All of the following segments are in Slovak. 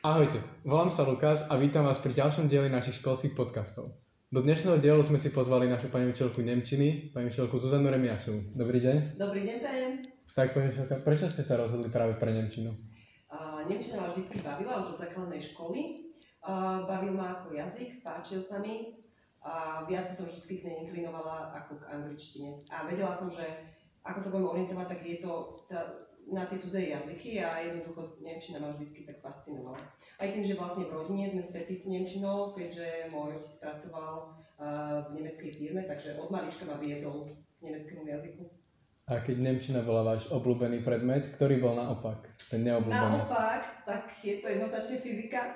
Ahojte, volám sa Lukáš a vítam vás pri ďalšom dieli našich školských podcastov. Do dnešného dielu sme si pozvali našu pani učiteľku Nemčiny, pani učiteľku Zuzanu Remiašovu. Dobrý deň. Dobrý deň, prajem. Tak pani učiteľka, prečo ste sa rozhodli práve pre Nemčinu? Uh, Nemčina ma vždy bavila už od základnej školy. Uh, bavil ma ako jazyk, páčil sa mi a viac som vždy k nej inklinovala ako k angličtine. A vedela som, že ako sa budem orientovať, tak je to tá, na tie cudzie jazyky a jednoducho Nemčina ma vždycky tak fascinovala. Aj tým, že vlastne v rodine sme spätí s Nemčinou, keďže môj otec pracoval uh, v nemeckej firme, takže od malička ma viedol k nemeckému jazyku. A keď Nemčina bola váš obľúbený predmet, ktorý bol naopak, ten neobľúbený? Naopak, tak je to jednoznačne fyzika.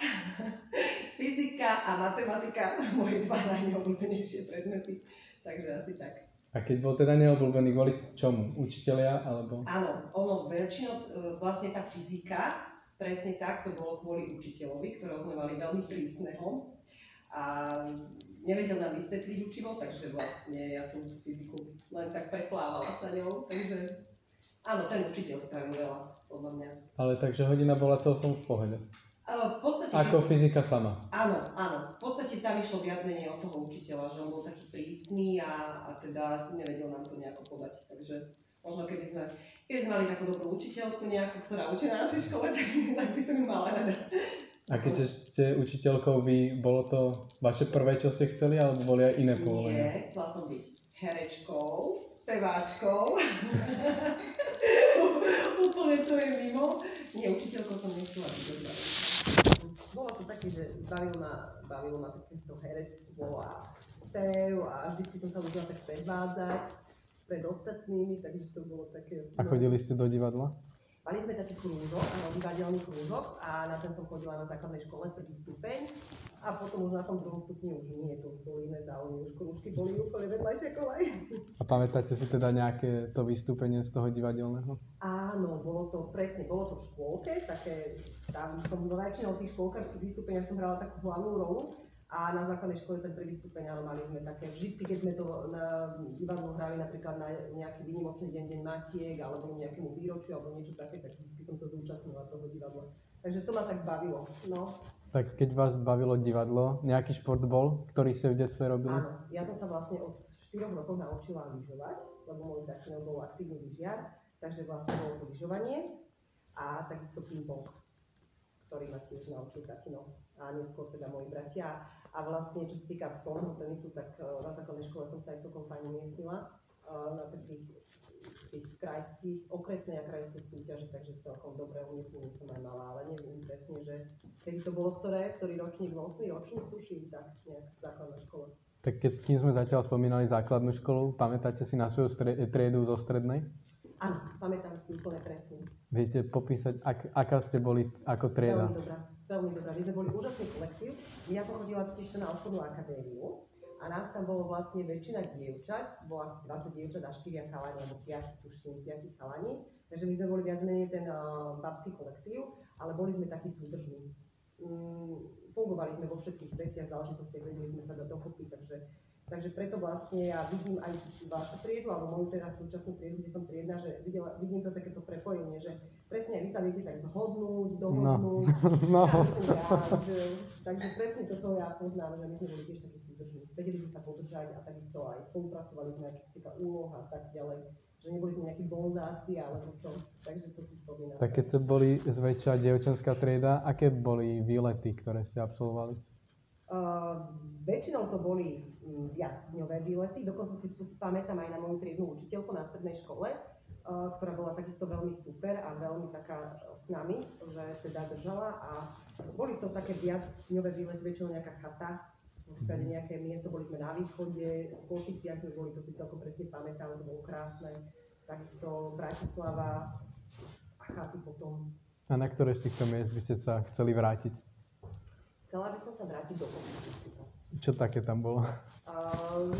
fyzika a matematika, moje dva najneobľúbenejšie predmety. Takže asi tak. A keď bol teda neobľúbený, kvôli čomu? Učitelia alebo? Áno, ono väčšinou, e, vlastne tá fyzika, presne tak, to bolo kvôli učiteľovi, ktorého sme mali veľmi prísneho. A nevedel nám vysvetliť učivo, takže vlastne ja som tú fyziku len tak preplávala sa ňou, takže áno, ten učiteľ spravil veľa, podľa mňa. Ale takže hodina bola celkom v pohode. V podstate, Ako fyzika sama. Áno, áno. V podstate tam išlo viac menej od toho učiteľa, že on bol taký prísny a, a teda nevedel nám to nejako podať. Takže možno keby sme, keby sme mali takú dobrú učiteľku nejakú, ktorá učí na našej škole, tak, tak by som ju mala rada. A keďže ste učiteľkou, vy, bolo to vaše prvé, čo ste chceli, alebo boli aj iné povolenia? Nie, chcela som byť herečkou, speváčkou. Úplne čo je mimo. Nie, učiteľkou som nechcela byť dobrá. Bolo to také, že bavilo ma, bavilo ma takéto herectvo a spev a vždy som sa ľúbila tak predvádzať pred ostatnými, takže to bolo také... A chodili ste do divadla? Mali sme taký krúžok, áno, divadelný krúžok a na ten som chodila na základnej škole, prvý stupeň. A potom už na tom druhom stupni už nie, to už boli iné záujmy, už krúžky boli úplne vedľajšie kolej. A pamätáte si teda nejaké to vystúpenie z toho divadelného? Áno, bolo to presne, bolo to v škôlke, také, tam som väčšinou tých škôlkarských vystúpeniach som hrala takú hlavnú rolu a na základnej škole ten prvý stupeň, ale mali sme také vždy, keď sme to na divadlu hrali napríklad na nejaký výnimočný deň, deň matiek, alebo nejakému výročiu, alebo niečo také, tak vždy som sa zúčastnila toho divadla. Takže to ma tak bavilo, no. Tak keď vás bavilo divadlo, nejaký šport bol, ktorý ste v detstve robili? Áno, ja som sa vlastne od 4 rokov naučila lyžovať, lebo môj tatino bol aktívny lyžiar, takže vlastne bolo to lyžovanie a takisto ping-pong, ktorý ma tiež naučil tatino a neskôr teda moji bratia. A vlastne, čo sa týka stolného tenisu, tak eh, na základnej škole som sa aj celkom fajne miestnila eh, na takých tých krajských, okresnej a krajskej súťaže, takže celkom dobré umiestnenie som aj mala, ale neviem presne, že kedy to bolo ktoré, ktorý ročník, 8 ročník, tuším, tak nejak v základnej škole. Tak keď, kým sme zatiaľ spomínali základnú školu, pamätáte si na svoju stre- triedu zo strednej? Áno, pamätám si úplne presne. Viete popísať, ak, aká ste boli ako trieda? Veľmi dobrá, veľmi dobrá. My sme boli úžasný kolektív. Ja som chodila totiž na obchodnú akadémiu a nás tam bolo vlastne väčšina dievčat, bolo asi 20 dievčat a 4 chalani, alebo 5 tuším, 5 chalani. Takže my sme boli viac menej ten uh, babský kolektív, ale boli sme takí súdržní. Mm, fungovali sme vo všetkých veciach, záležitostiach, vedeli sme sa dať dokopy, takže Takže preto vlastne ja vidím aj vašu triedu, alebo moju teraz súčasnú triedu, kde som triedna, že videla, vidím to takéto prepojenie, že presne vy sa viete tak zhodnúť, dohodnúť. No. Ja, že, takže presne toto ja poznám, že my sme boli tiež takí. Vedeli sme sa podržať a takisto aj spolupracovali sme, čo sa týka úloh a tak ďalej. Že neboli sme nejakí bonzáci alebo čo. Takže to si spomínam. Tak keď ste boli zväčša dievčenská trieda, aké boli výlety, ktoré ste absolvovali? Uh, väčšinou to boli um, viac dňové výlety, dokonca si pamätám aj na moju triednu učiteľku na strednej škole, uh, ktorá bola takisto veľmi super a veľmi taká s nami, že teda držala a boli to také viac dňové výlety, väčšinou nejaká chata, v nejaké miesto, boli sme na východe, v Košiciach sme boli, to si celkom presne pamätám, to bolo krásne, takisto Bratislava a chaty potom. A na ktoré z týchto miest by ste sa chceli vrátiť? Chcela by som sa vrátiť do Košic. Čo také tam bolo? Uh,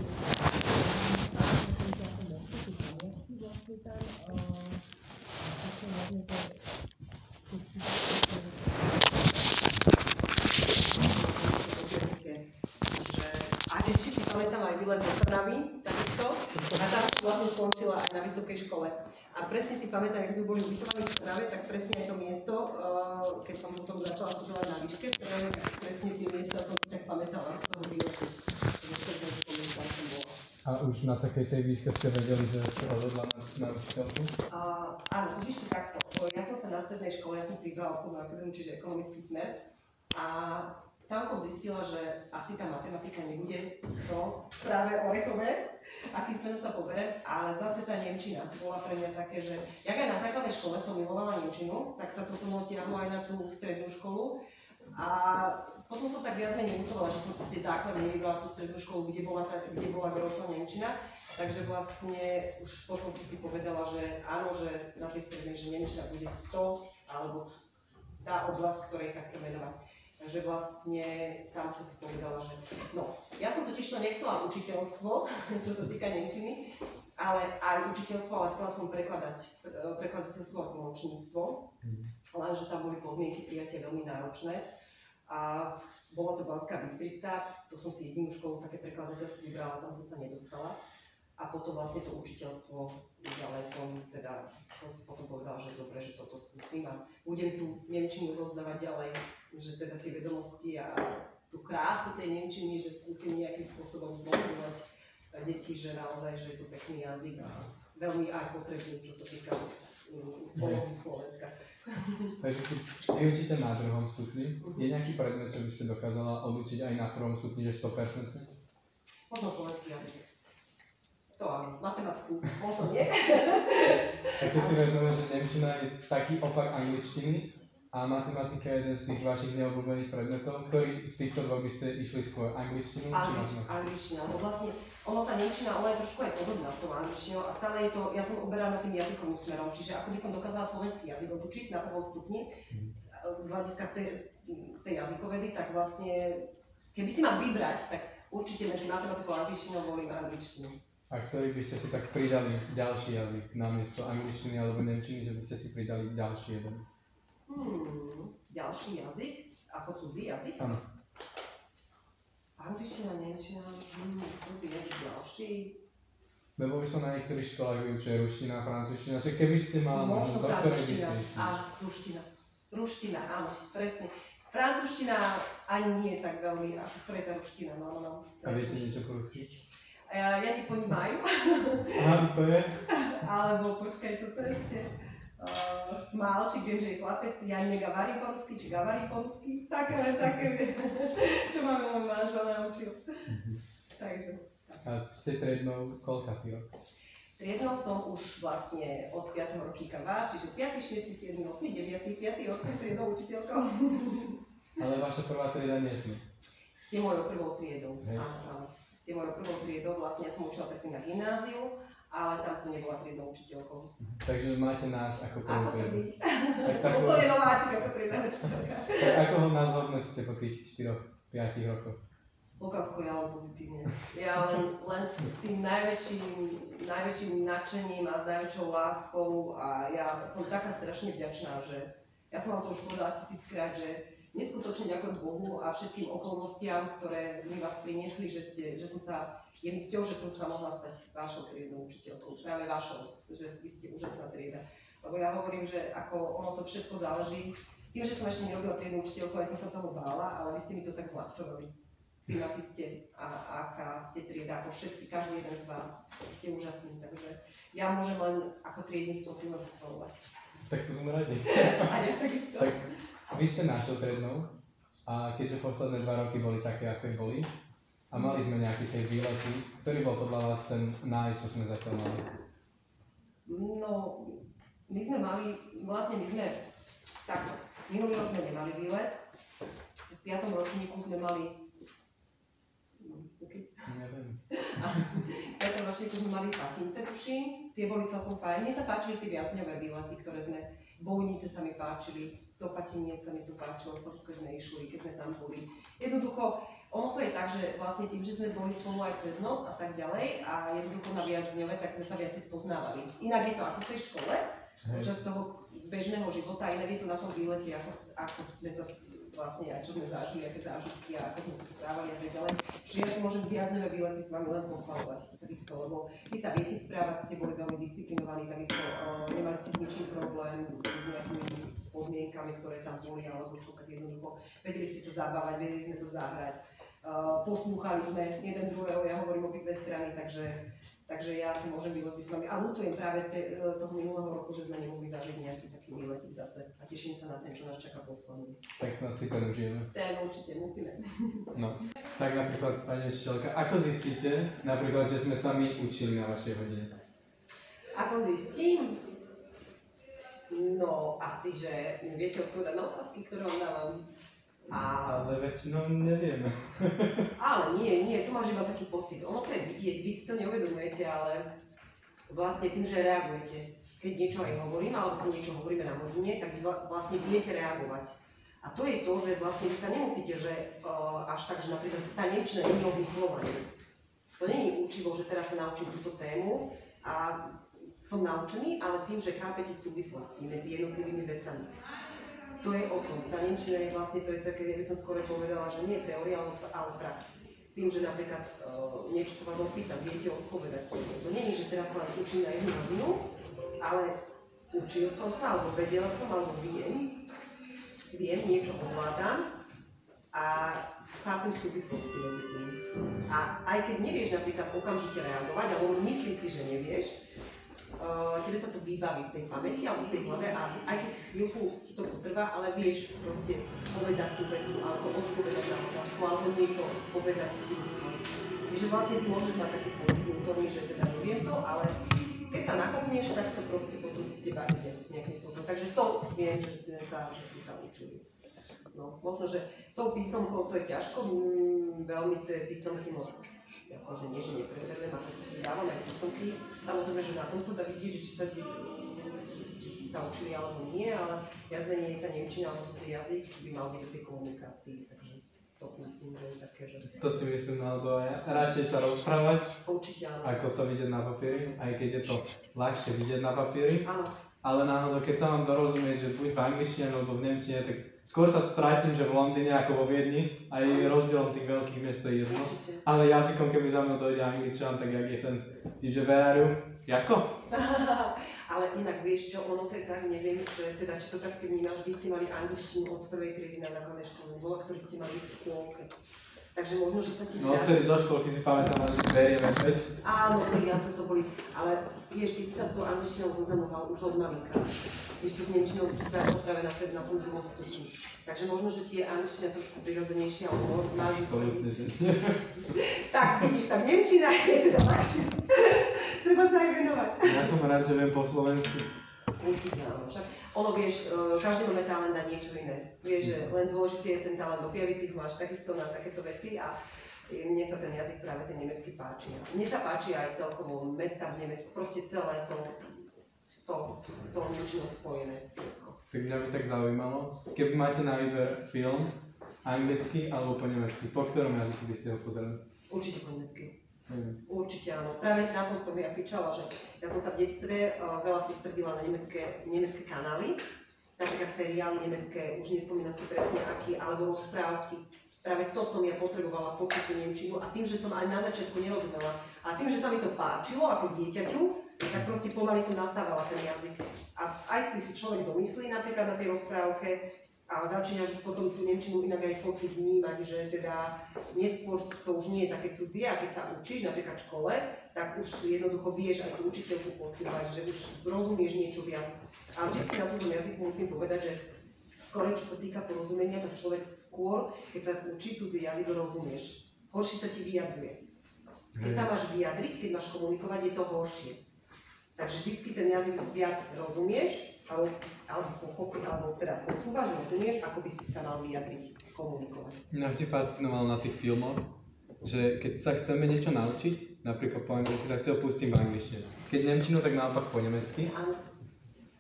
si pamätám aj výlet do Trnavy, takisto. A tam vlastne skončila aj na vysokej škole. A presne si pamätám, ak sme boli ubytovaní v Trnave, tak presne aj to miesto, uh, keď som potom začala študovať na výške, teda presne tie miesta som si tak pamätala z toho som bola. A už na takej tej výške ste vedeli, že ste rozhodla na, na učiteľku? Uh, áno, už to takto. Ja som sa na strednej škole, ja som si vybrala obchodnú akadémiu, čiže ekonomický smer. A tam som zistila, že asi tá matematika nebude to práve orechové, aký smer sa poberem, ale zase tá Nemčina bola pre mňa také, že jak aj na základnej škole som milovala Nemčinu, tak sa to so mnou stiahlo aj na tú strednú školu. A potom som tak viac menej mutovala, že som si z tej základnej nevybrala tú strednú školu, kde bola, kde bola Groto Nemčina. Takže vlastne už potom si si povedala, že áno, že na tej strednej, že Nemčina bude to, alebo tá oblasť, ktorej sa chcem venovať. Takže vlastne tam som si povedala, že no, ja som totiž to nechcela učiteľstvo, čo sa týka Nemčiny, ale aj učiteľstvo, ale chcela som prekladať, prekladateľstvo a tlmočníctvo, Mhm. lenže tam boli podmienky prijatia veľmi náročné. A bola to Banská Bystrica, to som si jedinú školu také prekladateľstvo vybrala, tam som sa nedostala. A potom vlastne to učiteľstvo, ďalej som teda, som si potom povedala, že dobre, že toto skúsim a budem tú Nemčinu rozdávať ďalej, že teda tie vedomosti a tú krásu tej Nemčiny, že skúsim nejakým spôsobom zmotivovať deti, že naozaj, že je to pekný jazyk a veľmi aj potrebný, čo sa týka um, polohy Slovenska. Takže keď vy učíte na druhom stupni, je nejaký predmet, čo by ste dokázala odučiť aj na prvom stupni, že 100%? Možno slovenský jazyk. To áno, matematiku, možno nie. A keď si vezmeme, že Nemčina je taký opak angličtiny a matematika je jeden z tých vašich neobľúbených predmetov, ktorý z týchto dvoch by ste išli skôr angličtinu či Anglič, matematiku? angličtina, lebo vlastne ono tá nemčina, ona je trošku aj podobná s tou angličtinou a stále je to, ja som oberaná tým jazykovým smerom, čiže ako by som dokázala slovenský jazyk odučiť na prvom stupni, Mhm. z hľadiska tej, tej jazykovedy, tak vlastne, keby si mám vybrať, tak určite medzi matematikou a angličtinou volím angličtinu. A ktorý by ste si tak pridali ďalší jazyk namiesto angličtiny alebo nemčiny, že by ste si pridali ďalší jeden? Hmm, ďalší jazyk, ako cudzí jazyk. Áno. Angličtina, nemčina, hmm, cudzí jazyk ďalší. Lebo by som na niektorých školách vyučuje ruština, francúzština, čiže keby ste mala Možno tá ktorej by ruština, ste ruština. Ruština, áno, presne. Francúzština ani nie tak veľmi, ako skôr je tá ruština, no, no, no. A viete niečo po rusky? Ja, ja neponímajú, Aha, to je? alebo počkaj, čo to ešte? Uh, Málčik, viem, že je chlapec, ja negavarí po rusky, či rusky, také také, čo máme môj manžel naučil. Takže. A ste triednou koľkatý rok? Triednou som už vlastne od 5. ročníka váš, čiže 5., 6., 7., 8., 9., 5. rok som triednou učiteľkou. Ale vaša prvá trieda nie sme. Ste mojou prvou triedou. Áno, áno. Ste mojou prvou triedou, vlastne ja som učila predtým na gymnáziu, ale tam som nebola triednou učiteľkou. Takže máte nás ako prvú Ako triedu. Tak, úplne nováčik ako triedna učiteľka. tak ako ho nás hodnotíte po tých 4-5 rokoch? Lukavsko ja len pozitívne. Ja len, len s tým najväčším, najväčším nadšením a s najväčšou láskou a ja som taká strašne vďačná, že ja som vám to už povedala tisíckrát, že neskutočne ďakujem Bohu a všetkým okolnostiam, ktoré mi vás priniesli, že, ste, že som sa, je mi cťou, že som sa mohla stať vašou triednou učiteľkou, práve vašou, že vy ste úžasná trieda. Lebo ja hovorím, že ako ono to všetko záleží, tým, že som ešte nerobila triednu učiteľku, aj som sa toho bála, ale vy ste mi to tak zľahčovali tým, aký ste a aká ste trieda, ako všetci, každý jeden z vás ste úžasní, takže ja môžem len ako triedníctvo si len pochvalovať. Tak to sme radi. A ja takisto. Tak vy ste našou triednou a keďže posledné dva roky boli také, aké boli a mali sme nejaký tej výlety, ktorý bol podľa vás ten naj, čo sme zatiaľ mali? No, my sme mali, vlastne my sme, takto, minulý rok sme nemali výlet, v piatom ročníku sme mali, no. Neviem. v piatom ročníku sme mali patince, tuším, tie boli celkom fajn. Mne sa páčili tie viacdňové výlety, ktoré sme, bojnice sa mi páčili, to patiniec sa mi tu páčilo, celkom keď sme išli, keď sme tam boli. Jednoducho, ono to je tak, že vlastne tým, že sme boli spolu aj cez noc a tak ďalej a jednoducho na viacdňové, tak sme sa viac spoznávali. Inak je to ako v tej škole, počas toho bežného života, inak je to na tom výlete, ako, ako sme sa vlastne aj čo sme zažili, aké zážitky a ako sme sa správali a tak ďalej. Čiže ja si môžem viacnové výlety s vami len pochvalovať, takisto, lebo vy sa viete správať, ste boli veľmi disciplinovaní, takisto nemali ste s ničím problém, s nejakými podmienkami, ktoré tam boli, alebo čo, tak jednoducho vedeli ste sa zabávať, vedeli sme sa zahrať, uh, poslúchali sme jeden druhého, ja hovorím obidve strany, takže Takže ja si môžem vyletiť s vami. A lutujem práve te, toho minulého roku, že sme nemohli zažiť nejaký taký výletik zase. A teším sa na ten, čo nás čaká posledný. Tak snad si to užijeme. Ten určite musíme. No, tak napríklad, pani učiteľka, ako zistíte, napríklad, že sme sami učili na vašej hodine? Ako zistím? No, asi, že viete odpovedať na otázky, ktoré vám dávam. A... Ale väčšinou nevieme. Ale nie, nie, to máš iba taký pocit. Ono to je vidieť, vy si to neuvedomujete, ale vlastne tým, že reagujete. Keď niečo aj hovorím, alebo si niečo hovoríme na hodine, tak vy vlastne viete reagovať. A to je to, že vlastne vy sa nemusíte, že uh, až tak, že napríklad tá nemčina nie je o To nie je učivo, že teraz sa naučím túto tému a som naučený, ale tým, že chápete súvislosti medzi jednotlivými vecami to je o tom. Tá Nemčina je vlastne, to je také, ja by som skôr povedala, že nie teória, ale, ale prax. Tým, že napríklad uh, niečo sa vás opýtam, viete odpovedať. To nie je, že teraz sa učím na jednu hodinu, ale učil som sa, alebo vedela som, alebo viem, viem, niečo ovládam a chápem súvislosti medzi tým. A aj keď nevieš napríklad okamžite reagovať, alebo myslíš si, že nevieš, uh, tebe sa to vybaví v tej pamäti alebo v tej hlave a aj keď chvíľku ti to potrvá, ale vieš proste povedať tú vetu alebo odpovedať na otázku alebo niečo povedať si myslím. Takže vlastne ty môžeš mať taký pocit vnútorný, že teda neviem to, ale keď sa nakopneš, tak to proste potom z ide nejakým spôsobom. Takže to viem, že ste sa, že ste sa učili. No, možno, že tou písomkou to je ťažko, mm, veľmi tie písomky moc akože nie, že nepreferujem, ako sa dávam aj písomky. Samozrejme, že na tom sa dá vidieť, že či sa, či ste sa učili alebo nie, ale jazdenie tá Nemčina alebo cudzí jazyk by mal byť o tej komunikácii, takže to si myslím, že je také, že... To si myslím, alebo aj radšej sa rozprávať, Určite áno. ako to vidieť na papieri, aj keď je to ľahšie vidieť na papieri. Áno. Ale náhodou, keď sa vám dorozumieť, že buď v angličtine alebo v nemčine, tak skôr sa stratím, že v Londýne ako vo Viedni, aj rozdielom tých veľkých miest je jedno. Ale jazykom, keby za mnou dojde angličan, tak jak je ten že Veraru, jako? Ale inak vieš čo, ono keď tak neviem, že teda či to tak ty vnímaš, vy ste mali angličtinu od prvej triedy na základnej škole, bola, ktorý ste mali v škôlke. Takže možno, že sa ti zdá... No vtedy zo školky si pamätám, že berieme veď. Áno, to jasné, to boli, ale vieš, ty si sa s tou angličtinou zoznamoval už od malinka. Tiež tu s nemčinou si sa práve na, na tom druhom stupni. Takže možno, že ti je angličtina trošku prirodzenejšia, alebo máš... Absolutne, že Tak, vidíš, tak nemčina je teda ľahšie. Treba sa aj venovať. Ja som rád, že viem po slovensku. Určite áno. Však ono vieš, e, každý máme talent na niečo iné. Vieš, že len dôležitý je ten talent objaviť, ty máš takisto na takéto veci a mne sa ten jazyk práve ten nemecký páči. Mne sa páči aj celkovo mesta v Nemecku, proste celé to, to, s tou Nemčinou spojené všetko. Tak mňa by tak zaujímalo, keby máte na výber film, anglicky alebo po nemecky, po ktorom jazyku by ste ho pozreli? Určite po nemecky. Mm. Určite áno. Práve na tom som ja fičala, že ja som sa v detstve uh, veľa sústredila na nemecké, nemecké kanály, napríklad seriály nemecké, už nespomínam si presne aký, alebo rozprávky. Práve to som ja potrebovala počuť tú Nemčinu a tým, že som aj na začiatku nerozumela a tým, že sa mi to páčilo ako dieťaťu, tak proste pomaly som nasávala ten jazyk. A aj si si človek domyslí napríklad na tej rozprávke, a začínaš už potom tú Nemčinu inak aj počuť, vnímať, že teda neskôr to už nie je také cudzie a keď sa učíš napríklad v škole, tak už jednoducho vieš aj tú učiteľku počúvať, že už rozumieš niečo viac. A vždy na tomto jazyku musím povedať, že skôr čo sa týka porozumenia, tak človek skôr, keď sa učí cudzí jazyk, rozumieš. Horšie sa ti vyjadruje. Keď sa máš vyjadriť, keď máš komunikovať, je to horšie. Takže vždycky ten jazyk viac rozumieš alebo, alebo pochopí, alebo teda počúvaš, rozumieš, ako by si sa mal vyjadriť, komunikovať. Mňa vždy fascinovalo na tých filmoch, že keď sa chceme niečo naučiť, napríklad po angličtine, tak si ho pustím v angličtine. Keď nemčinu, tak naopak po nemecky.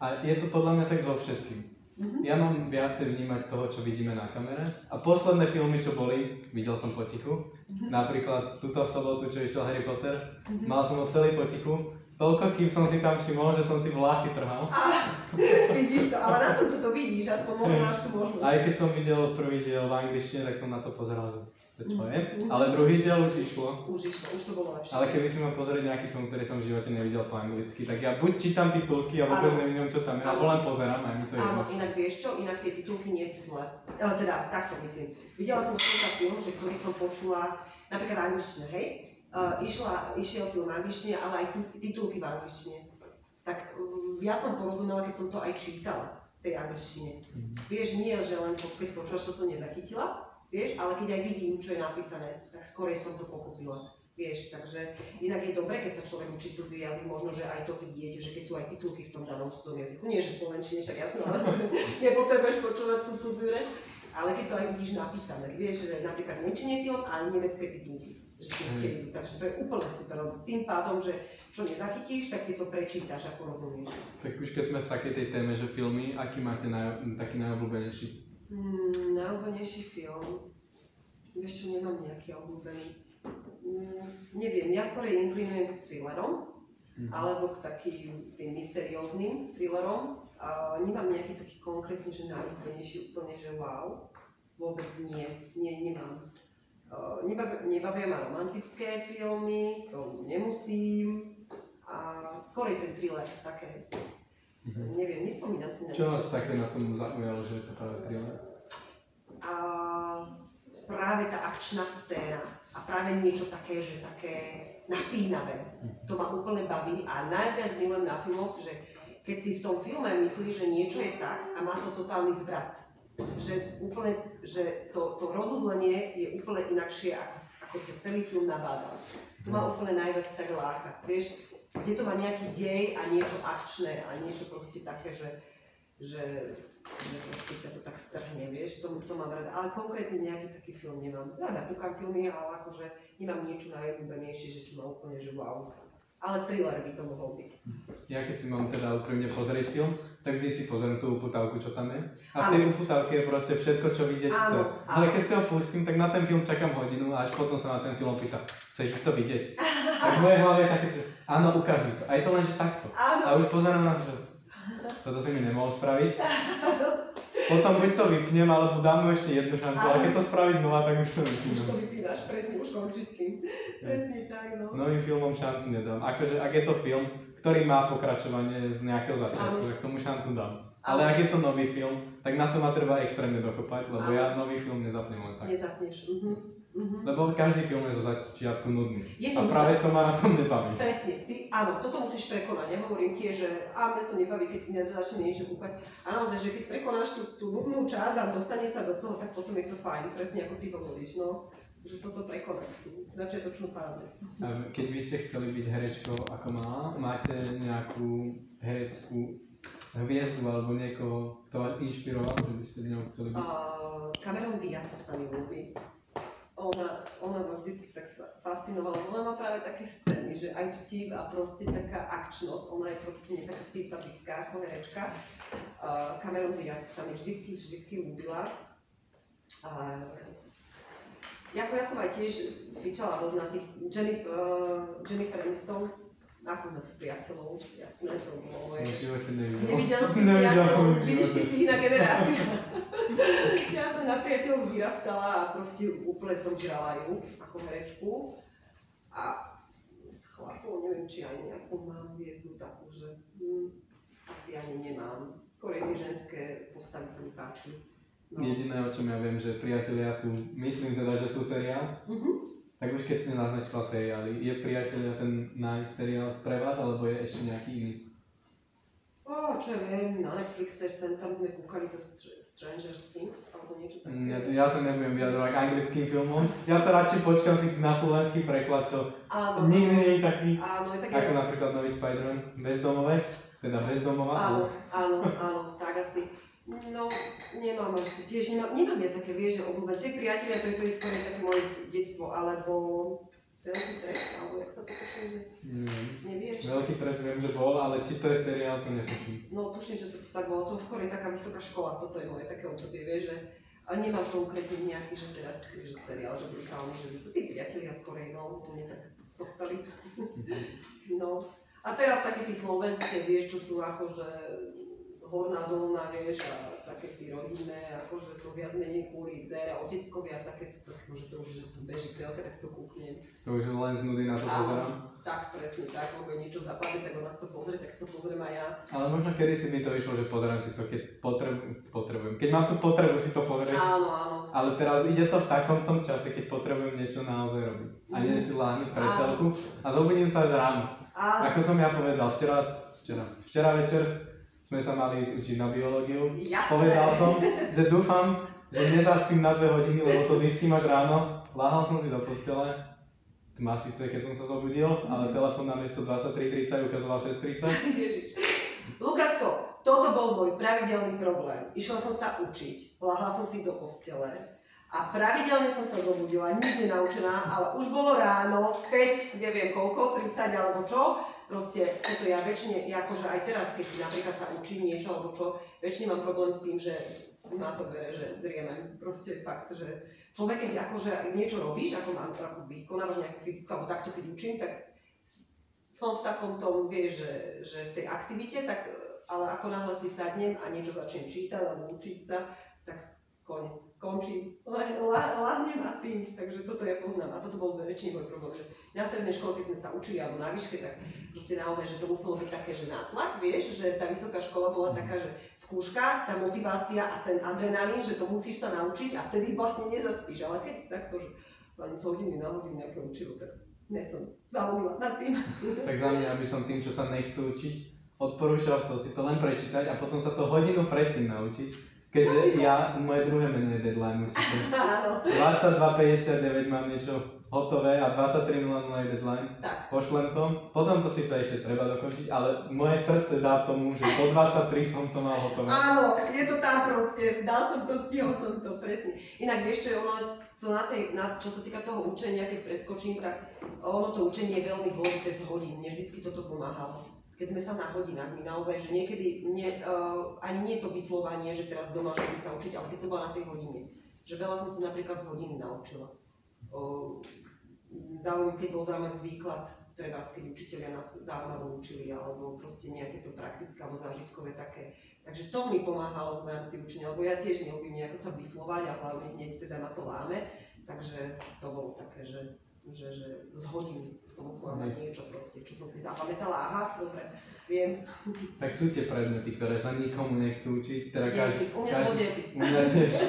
A je to podľa mňa tak so všetkým. Mm-hmm. Ja mám viacej vnímať toho, čo vidíme na kamere. A posledné filmy, čo boli, videl som potichu. Mm-hmm. Napríklad túto v sobotu, čo išiel Harry Potter, mm-hmm. mal som ho celý potichu toľko kým som si tam všimol, že som si vlasy trhal. A vidíš to, ale na tomto to vidíš, aspoň možno máš tú možnosť. Aj keď som videl prvý diel v angličtine, tak som na to pozeral, že to čo je. Mhm. Ale druhý diel už išlo. Už išlo, už to bolo lepšie. Ale keby si mal pozrieť nejaký film, ktorý som v živote nevidel po anglicky, tak ja buď čítam titulky a vôbec neviem, čo tam je, alebo len pozerám a mi to je Áno, inak vieš čo, inak tie titulky nie sú zlé. E, teda, takto myslím. Videla som dokonca film, že ktorý som počula, napríklad v angličtine, hej? Uh, išla, išiel film v angličtine, ale aj tu- titulky v angličtine. Tak um, viac som porozumela, keď som to aj čítala v tej angličtine. Mhm. Vieš, nie, že len po- keď počúvaš, to som nezachytila, vieš, ale keď aj vidím, čo je napísané, tak skorej som to pochopila. Vieš, takže inak je dobre, keď sa človek učí cudzí jazyk, možno, že aj to vidieť, že keď sú aj titulky v tom danom cudzom jazyku, nie že slovenčine, však jasno, ale nepotrebuješ počúvať tú cudziu reč, ale keď to aj vidíš napísané, vieš, že napríklad v Nemčine film a nemecké titulky, že takže to je úplne super, lebo tým pádom, že čo nezachytíš, tak si to prečítaš a porozumieš. Tak už keď sme v takej tej téme, že filmy, aký máte naj, taký najobľúbenejší? Mm, najobľúbenejší film, vieš čo, nemám nejaký obľúbený. Mm, neviem, ja skôr inklinujem k thrillerom, Mhm. alebo k takým tým mysterióznym thrillerom. A nemám nejaký taký konkrétny, že najobľúbenejší úplne, že wow. Vôbec nie, nie, nemám. Uh, nebavia, nebavia ma romantické filmy, to nemusím. A je ten thriller, také, Mhm. neviem, nespomínam si na Čo vás také na tom zaujalo, že je to práve thriller? a práve tá akčná scéna a práve niečo také, že také napínavé. To ma úplne baví a najviac milujem na filmoch, že keď si v tom filme myslíš, že niečo je tak a má to totálny zvrat. Že úplne, že to, to rozuzlenie je úplne inakšie, ako, ako ťa celý film nabáda. To ma úplne najviac tak láka. Vieš, kde to má nejaký dej a niečo akčné a niečo proste také, že, že, že proste ťa to tak strhne, vieš, to, to mám rada. Ale konkrétne nejaký taký film nemám. Rada kúkam filmy, ale akože nemám niečo najobľúbenejšie, že čo má úplne, že wow. Ale thriller by to mohol byť. Ja keď si mám teda úprimne pozrieť film, tak vždy si pozriem tú uputávku, čo tam je. A v tej uputávke je proste všetko, čo vidieť Áno, chce. áno. Ale keď si ho pustím, tak na ten film čakám hodinu a až potom sa na ten film pýta, chceš už to vidieť? Tak v mojej hlave je také, že áno, ukáž mi to. A je to len, že takto. Áno, A už pozerám na to, že toto si mi nemohol spraviť. Potom buď to vypnem, alebo dám mu ešte jednu šancu, ale keď to spraví znova, tak už to už to vypnem. vypínaš, presne, už končí s tým. Presne tak, no. Novým filmom šancu nedám. Akože, ak je to film, ktorý má pokračovanie z nejakého začiatku, tak tomu šancu dám. Ale ak je to nový film, tak na to ma treba extrémne dokopať, lebo ja nový film nezapnem len tak. Nezapneš. Mhm. Mhm. Lebo každý film je zo začiatku nudný. Je A to práve to ma na tom nebaví. Presne, ty, áno, toto musíš prekonať. Ja hovorím tiež, že a mňa to nebaví, keď ti začne niečo kúkať. A naozaj, že keď prekonáš tú, tú nudnú časť a dostaneš sa do toho, tak potom je to fajn. Presne ako ty hovoríš, no. Že toto prekonať, tú začiatočnú fázu. A keď vy ste chceli byť herečkou ako malá, máte nejakú hereckú hviezdu alebo niekoho, kto vás inšpiroval, že by ste ňou chceli byť? Uh, Cameron Diaz sa mi ľúbi. Ona, ona ma vždycky tak fa- fascinovala. Ona má práve také scény, že aj vtip a proste taká akčnosť. Ona je proste nie taká sympatická ako herečka. Uh, Cameron Diaz sa mi vždycky, vždycky ľúbila. Ako ja som aj tiež fičala dosť na tých Jenny, uh, Jennifer Aniston, ako s priateľov, jasné, to bolo moje Som v živote nevidel. Nevidel som priateľov, vidíš, ty si iná generácia. ja som na priateľov vyrastala a proste úplne som žrala ju ako herečku. A s chlapou neviem, či aj nejakú mám hviezdu takú, že hm, asi ani nemám. Skôr si ženské postavy sa mi páči. No. Jediné, o čom ja viem, že priatelia sú, myslím teda, že sú seriál, Mhm. Tak už keď si naznačila seriály, je priatelia ten najseriál pre vás, alebo je ešte nejaký iný? Ó, čo ja viem, na Netflixe sem tam sme kúkali Str- Stranger Things alebo niečo také. Mm, Ja, ja sa nebudem vyjadrovať k anglickým filmom. Ja to radšej počkam si na slovenský preklad, čo Áno, nikdy nie je taký, áno, je také... ako napríklad nový Spider-Man, bezdomovec, teda bezdomová. Áno, áno, áno, tak asi. No, nemám ešte, tiež nemám, nemám ja také, vieš, že obľúbené. Tie priatelia, to je to skôr také moje detstvo, alebo veľký trest, alebo jak sa to pošuje, Neviem. nevieš? Veľký trest viem, že bol, ale či to je seriál, to netuším. No, tuším, že sa to tak bolo, to skôr je taká vysoká škola, toto je moje také obdobie, vieš, že a nemám konkrétne nejaký, že teraz, že seriál, že brutálny, že sú tí priatelia skorej, no, to mne tak zostali. No, A teraz také tie slovenské, vieš, čo sú akože horná zóna, vieš, a také tie rodinné, akože to viac menej kvôli dcere, oteckovia, také to, akože to už že to beží telke, tak si to kúknem. To už len z nudy na to pozerám. Tak, presne tak, lebo je niečo zapadne, tak ona to pozrie, tak si to pozriem aj ja. Ale možno kedy si mi to vyšlo, že pozerám si to, keď potrebujem, potrebujem. Keď mám tú potrebu si to pozrieť. Áno, áno. Ale teraz ide to v takom tom čase, keď potrebujem niečo naozaj robiť. A nie si láhnuť pre telku. A zobudím sa až ráno. A Ako som ja povedal, včera, včera, včera večer sme sa mali učiť na biológiu. Jasné. Povedal som, že dúfam, že nezaspím na dve hodiny, lebo to zistím až ráno. Láhal som si do postele, tma síce, keď som sa zobudil, ale telefón na miesto 23.30 ukazoval 6.30. Ježiš. Lukasko, toto bol môj pravidelný problém. Išla som sa učiť, lahla som si do postele a pravidelne som sa zobudila, nič nenaučená, ale už bolo ráno, 5, neviem koľko, 30 alebo čo. Proste toto ja väčšine, ja akože aj teraz, keď napríklad sa učím niečo alebo čo, väčšine mám problém s tým, že ma to bere, že driemem. Proste fakt, že človek, keď akože niečo robíš, ako mám, ako vykonávaš nejakú fyziku, alebo takto keď učím, tak som v takom tom, vieš, že, že v tej aktivite, tak, ale ako náhle si sadnem a niečo začnem čítať alebo učiť sa, tak koniec, končím, lahnem a spím. Takže toto ja poznám a toto bol väčšiný môj problém, že na strednej škole, keď sme sa učili alebo na výške, tak proste naozaj, že to muselo byť také, že nátlak, vieš, že tá vysoká škola bola taká, že skúška, tá motivácia a ten adrenalín, že to musíš sa naučiť a vtedy vlastne nezaspíš, ale keď takto, že ani z hodiny na hodinu nejaké učilo, tak som zalomila nad tým. Tak za mňa, aby som tým, čo sa nechcú učiť, odporúčal to si to len prečítať a potom sa to hodinu predtým naučiť. Keďže ja, moje druhé meno je deadline určite. Áno. 22.59 mám niečo hotové a 23.00 je deadline. Tak. Pošlem to. Potom to síce ešte treba dokončiť, ale moje srdce dá tomu, že po 23 som to mal hotové. Áno, je to tam proste, dal som to, stihol som to, presne. Inak vieš čo, ono, to na tej, na, čo sa týka toho učenia, keď preskočím, tak ono to učenie je veľmi dôležité z hodín, mne vždycky toto pomáhalo. Keď sme sa na hodinách, my naozaj, že niekedy, nie, uh, ani nie to bytlovanie, že teraz doma, že sa učiť, ale keď som bola na tej hodine, že veľa som sa napríklad z hodiny naučila. Uh, zaujímavé, keď bol zaujímavý výklad, treba keď učiteľia nás zaujímavo učili, alebo proste nejaké to praktické alebo zážitkové také. Takže to mi pomáhalo v rámci učenia, lebo ja tiež neľúbim nejako sa biflovať a hlavne hneď teda na to láme. Takže to bolo také, že, že, že z hodín som musela mať niečo proste, čo som si zapamätala. Aha, dobre, viem. Tak sú tie predmety, ktoré sa nikomu nechcú učiť. Teda každý, u mňa tiež.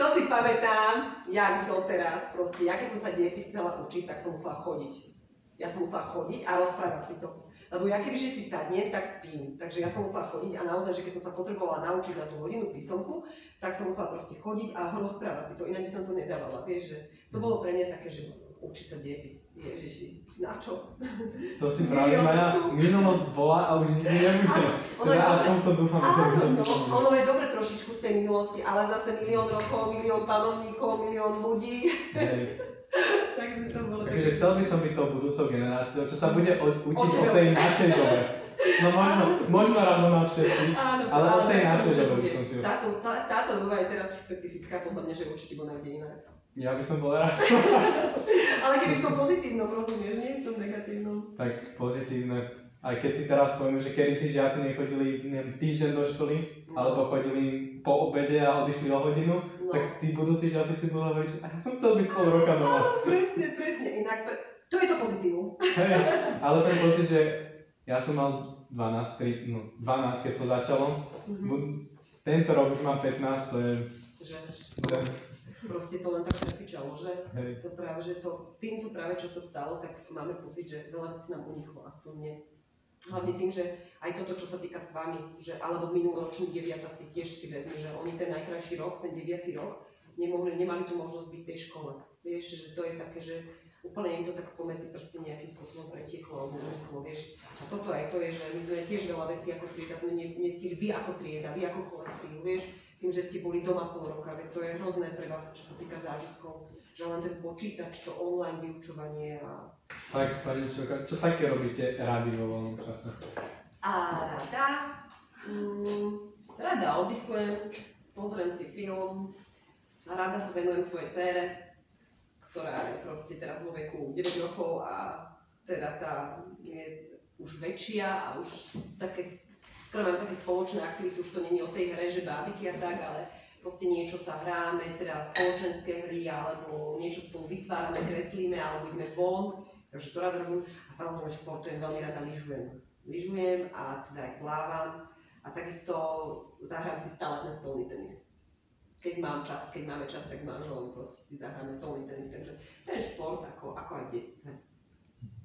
To si pamätám, jak doteraz proste. Ja keď som sa dejepis chcela učiť, tak som musela chodiť. Ja som musela chodiť a rozprávať si to. Lebo ja kebyže si sadnem, tak spím. Takže ja som musela chodiť a naozaj, že keď som sa potrebovala naučiť na tú hodinu písomku, tak som musela proste chodiť a rozprávať si to. Inak by som to nedávala, vieš, že to bolo pre mňa také, že učiť sa dejepis. Ježiši, na čo? To si práve moja minulosť bola a už nikdy nebudem. Ono je Teda dobre. to dúfam, že Áno, no, ono je dobre trošičku z tej minulosti, ale zase milión rokov, milión panovníkov, milión ľudí. Hej. Takže to bolo Takže také. chcel by som byť tou budúcou generáciou, čo sa bude o- učiť O o, tej našej dobe. No možno, možno raz o nás všetkých. Áno, ale o tej našej dobe by som si táto, tá, táto doba je teraz špecifická, podľa mňa, že určite bude niekde iná. Ja by som bol rád. Ale keby v tom pozitívnom, rozumieš, nie v tom negatívnom. tak pozitívne. Aj keď si teraz povieme, že kedy si žiaci nechodili neviem, týždeň do školy, alebo chodili po obede a odišli o hodinu, No. tak tí budúci žiaci si hovoriť, že a ja som chcel byť pol roka doma. Áno, presne, presne. Inak, pre... to je to pozitívum. Hej, ale ten pocit, že ja som mal 12, tri, no, 12, keď to začalo. Mhm. Bu- Tento rok už mám 15, to je... Že že proste to len tak prefičalo, že hej. to práve, že to, týmto práve čo sa stalo, tak máme pocit, že veľa vecí nám uniklo, aspoň mne. Hlavne tým, že aj toto, čo sa týka s vami, že alebo minuloroční deviatáci tiež si vezme, že oni ten najkrajší rok, ten deviatý rok, nemohli, nemali tu možnosť byť v tej škole. Vieš, že to je také, že úplne im to tak pomedzi prsty nejakým spôsobom pretieklo alebo vieš. A toto aj to je, že my sme tiež veľa vecí ako trieda sme ne, nestihli, vy ako trieda, vy ako kolektív, vieš, tým, že ste boli doma pol roka, veď to je hrozné pre vás, čo sa týka zážitkov, že len ten počítač, to online vyučovanie a Tak, pani Čoka, čo také robíte rady vo voľnom čase? A rada, mm, rada oddychujem, pozriem si film, a rada sa venujem svojej dcére, ktorá je proste teraz vo veku 9 rokov a teda tá je už väčšia a už také, skoro mám také spoločné aktivity, už to není o tej hre, že bábiky a tak, ale proste niečo sa hráme, teda spoločenské hry, alebo niečo spolu vytvárame, kreslíme, alebo ideme von, takže to rada robím. A samozrejme športujem, veľmi rada lyžujem. Lyžujem a teda aj plávam a takisto zahrám si stále ten stolný tenis. Keď mám čas, keď máme čas, tak s manželom proste si zahráme stolný tenis, takže ten šport ako, ako aj v detstve.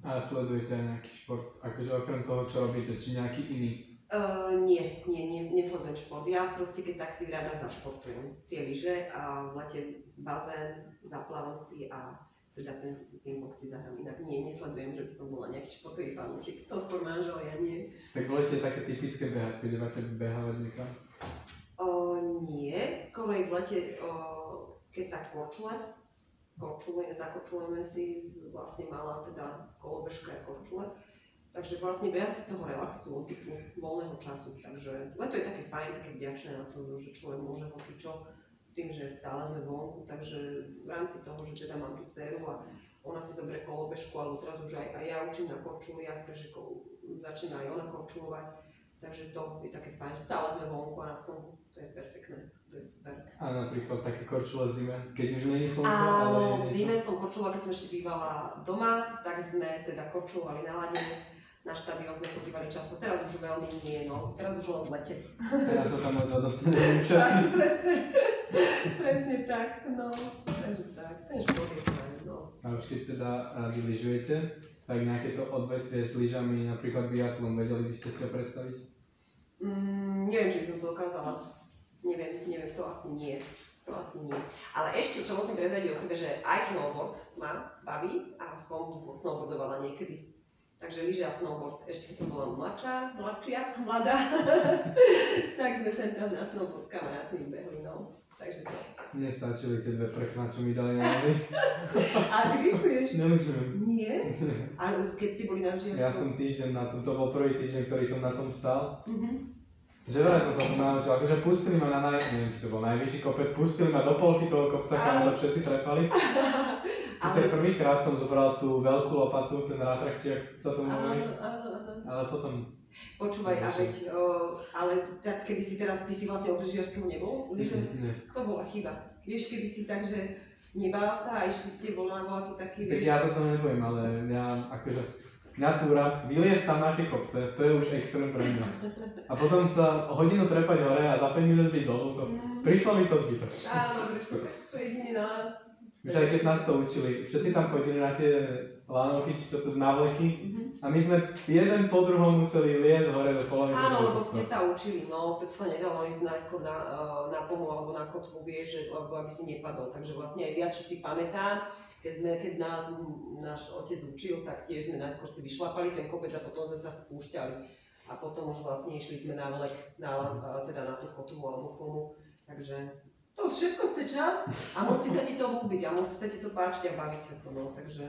A sledujete aj nejaký šport, akože okrem toho, čo robíte, či nejaký iný? Uh, nie, nie, nie, nesledujem šport. Ja proste keď tak si rada zašportujem tie lyže a v lete bazén, zaplávam si a teda ten pingpong si zahrám inak. Nie, nesledujem, že by som bola nejaký športový fanúšik. To skôr manžel, ja nie. Tak volíte také typické behať, keď máte behávať niekam? Uh, nie, skôr aj v lete, uh, keď tak korčule, korčule, zakorčulujeme si, z- vlastne mala teda kolobežka korčule. Takže vlastne v rámci toho relaxu, oddychu, voľného času. Takže leto je také fajn, také vďačné na to, že človek môže hocičo s tým, že stále sme vonku. Takže v rámci toho, že teda mám tú dceru a ona si zoberie kolobežku, alebo teraz už aj, aj ja učím na korčuliach, takže ko, začína aj ona korčulovať. Takže to je také fajn. Stále sme vonku a na slnku. To je perfektné. To je super. A napríklad také korčule v zime, keď už není slnko, Áno, ale... v zime som korčulovala, keď som ešte bývala doma, tak sme teda korčulovali na ladine. Na štadión sme chodívali často, teraz už veľmi nie, no. Teraz už len v lete. Teraz sa tam ledva dostaneme všetci. Tak, presne. presne tak, no. Takže tak, ten šport je fajn, no. A už keď teda radi lyžujete, tak nejaké to odvetvie s lyžami, napríklad biatlon, vedeli by ste si ho predstaviť? Mm, neviem, či by som to dokázala. Neviem, neviem, to asi nie. To asi nie. Ale ešte, čo musím prezradiť o sebe, že aj snowboard ma baví a som snowboardovala niekedy. Takže lyže a snowboard, ešte keď som bola mladšia, mladšia, mladá, tak sme sem tam na snowboard s kamarátmi behli, no. Takže to. Nestačili tie dve prchná, čo mi dali na nohy. A ty lyžuješ? Nemyslím. Nie? A keď ste boli na lyžiarskom? Ja som týždeň na tom, to bol prvý týždeň, ktorý som na tom stal. Mhm. Že vraj som sa tu naučil, akože pustili ma na naj, neviem, či to bol najvyšší kopec, pustili ma do polky toho kopca, kam sa všetci trepali. Sice Ale- prvýkrát som zobral tú veľkú lopatu, ten rátrak, či ak sa Áno, hovorí, ale potom, Počúvaj, a veď, o, ale tak keby si teraz, ty si vlastne od lyžiarskeho nebol? Lyže, nie. to bola chyba. Vieš, keby si tak, že nebala sa a išli ste na voľaký taký, Tak vieš, ja sa tomu nebojím, ale ja akože mňa túra, vyliesť tam na tie kopce, to je už extrém pre mňa. A potom sa hodinu trepať hore a za 5 minút byť dolu, to, Mm, prišlo mi to zbytok. Áno, vieš, to, to je jedine na Už aj keď nás to učili, všetci tam chodili na tie lanovky, či to návleky, Mhm. a my sme jeden po druhom museli liesť hore do polovice. Áno, lebo ste sa učili, no, to sa nedalo ísť najskôr na, eh, na pomu alebo na kotvu, vieš, že, lebo aby si nepadol. Takže vlastne aj viac, čo si pamätám, keď, sme, keď nás náš otec učil, tak tiež sme najskôr si vyšlapali ten kopec a potom sme sa spúšťali. A potom už vlastne išli sme na vlek, na, eh, teda na tú kotvu alebo pomu. Takže to všetko chce čas a musí sa ti to ľúbiť a musí sa ti to páčiť a baviť ťa to, no. Takže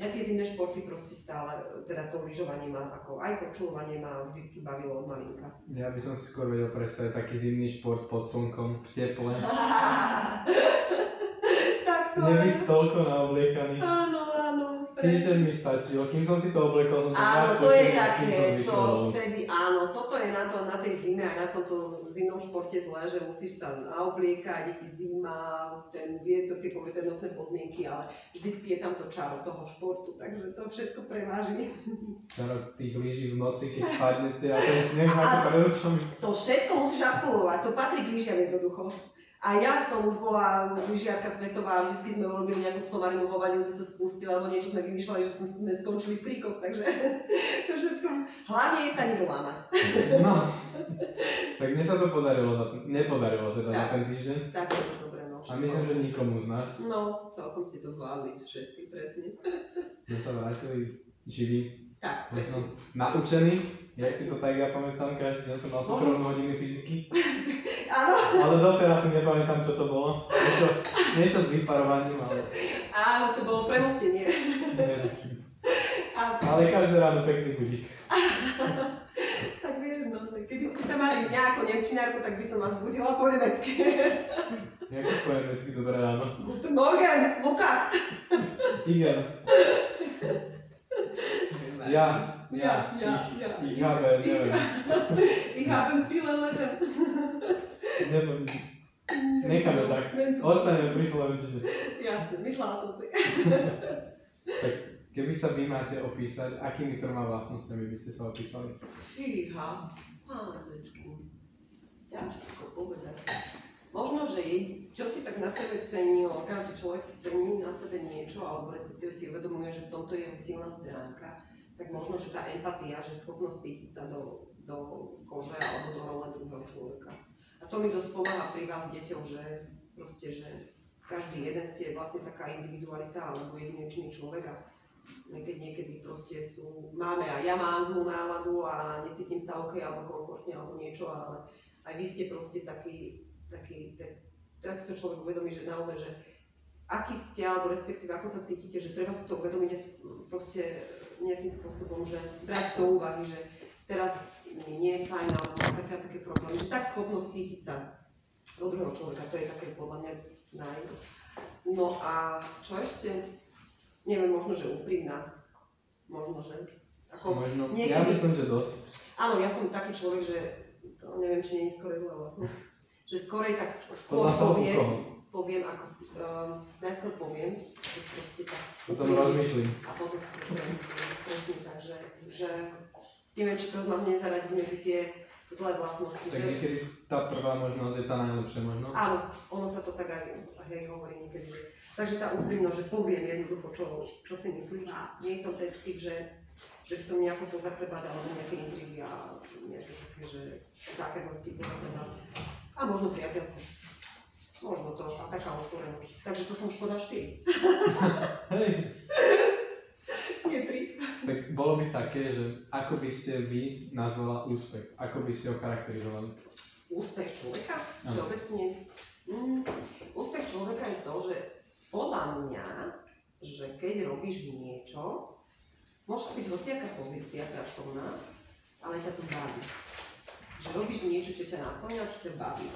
mňa tie zimné športy proste stále, teda to lyžovanie ma, ako aj korčulovanie ma vždycky bavilo od malinka. Ja by som si skôr vedel predstaviť taký zimný šport pod slnkom, v teple. tak to Nebyť toľko naobliekaný. Áno. Týždeň mi stačilo, kým som si to obliekol, som to Áno, to je také, to vtedy, áno, toto je na, to, na tej zime aj na tomto zimnom športe zlé, že musíš sa naobliekať, je ti zima, ten vietor, tie poveternostné podmienky, ale vždycky je tam to čaro toho športu, takže to všetko preváži. Čaro tých lyží v noci, keď spadnete a ten sneh máte A- pred očami. To všetko musíš absolvovať, to patrí k lyžiam jednoducho. A ja som už bola lyžiarka svetová, vždy sme urobili nejakú somarinu hovadiu, sme sa spustili, alebo niečo sme vymýšľali, že sme skončili v takže to všetko, hlavne je sa nedolámať. No, tak mne sa to podarilo, za nepodarilo teda za Tak. ten týždeň. Tak je to dobré, no. A myslím, že nikomu z nás. No, celkom ste to zvládli všetci, presne. Sme sa vrátili živí, Tak, presne. naučení. Jak si to tak ja pamätám, každý deň som mal Možno. súčrovnú hodiny fyziky. Áno, Ale doteraz si nepamätám, čo to bolo. Niečo, niečo s vyparovaním, ale áno, to bolo premostenie. A, Ale každé ráno pekný budík. tak vieš, no, tak keby ste tam mali mňa ako nemčinárku, tak by som vás budila po nemecky. Ako po nemecky dobré ráno. Guten Morgen, Lukas! Igen. Ja, Ja, ja, ja. ich habe. Ich haben viele Leben. Neviem. Necháme tak. Ostaneme pri Slovenčine. Jasne, myslela som si. Tak, keby sa vy máte opísať, akými troma vlastnosťami by ste sa opísali? Fíha, pánečku. Ťažko povedať. Možno, že čo si tak na sebe lebo každý človek si cení na sebe niečo, alebo respektíve si uvedomuje, že v tomto je jeho silná stránka, tak možno, že tá empatia, že schopnosť cítiť sa do, do kože alebo do role druhého človeka. A to mi dosť pomáha pri vás deťom, že proste, že každý jeden ste vlastne taká individualita alebo jedinečný človek a niekedy, niekedy proste sú, máme a ja mám zlú náladu a necítim sa OK alebo komfortne alebo niečo, ale aj vy ste proste taký, taký, te, tak si to človek uvedomí, že naozaj, že aký ste, alebo respektíve ako sa cítite, že treba si to uvedomiť proste nejakým spôsobom, že brať do úvahy, že teraz mi nie je fajn, alebo mám také a také problémy, že tak schopnosť cítiť sa do druhého človeka, to je také podľa mňa naj. No a čo ešte? Neviem, možno, že úprimná. Možno, že. Ako, Možno, ja niekedy- myslím, že dosť. Áno, ja som taký človek, že to neviem, či nie je skôr zlá vlastnosť. Že skorej tak skôr poviem, poviem ako si, um, najskôr poviem, že proste tak. Potom rozmýšľam. A potom si to presne tak, že, že neviem, či to mám nezaradiť medzi tie zlé vlastnosti. Tak Že, niekedy tá prvá možnosť je tá najlepšia možno. áno, ono sa to tak aj hej, hovorí niekedy. že- Takže tá úprimnosť, že poviem jednoducho, čo, čo si myslím. A nie som ten typ, že, že by som nejako to zachrebať alebo nejaké intrigy a nejaké také, že zákernosti pozabredať. A možno priateľskosť. Možno to a taká otvorenosť. Takže to som škoda 4. Hej, Nie 3. tak bolo by také, že ako by ste vy nazvala úspech? Ako by ste ho charakterizovali? Úspech človeka? Všeobecne? Mm, úspech človeka je to, že podľa mňa, že keď robíš niečo, môže byť hociaká pozícia pracovná, ale ťa to baví. Že robíš niečo, čo ťa naplňa, čo ťa baví.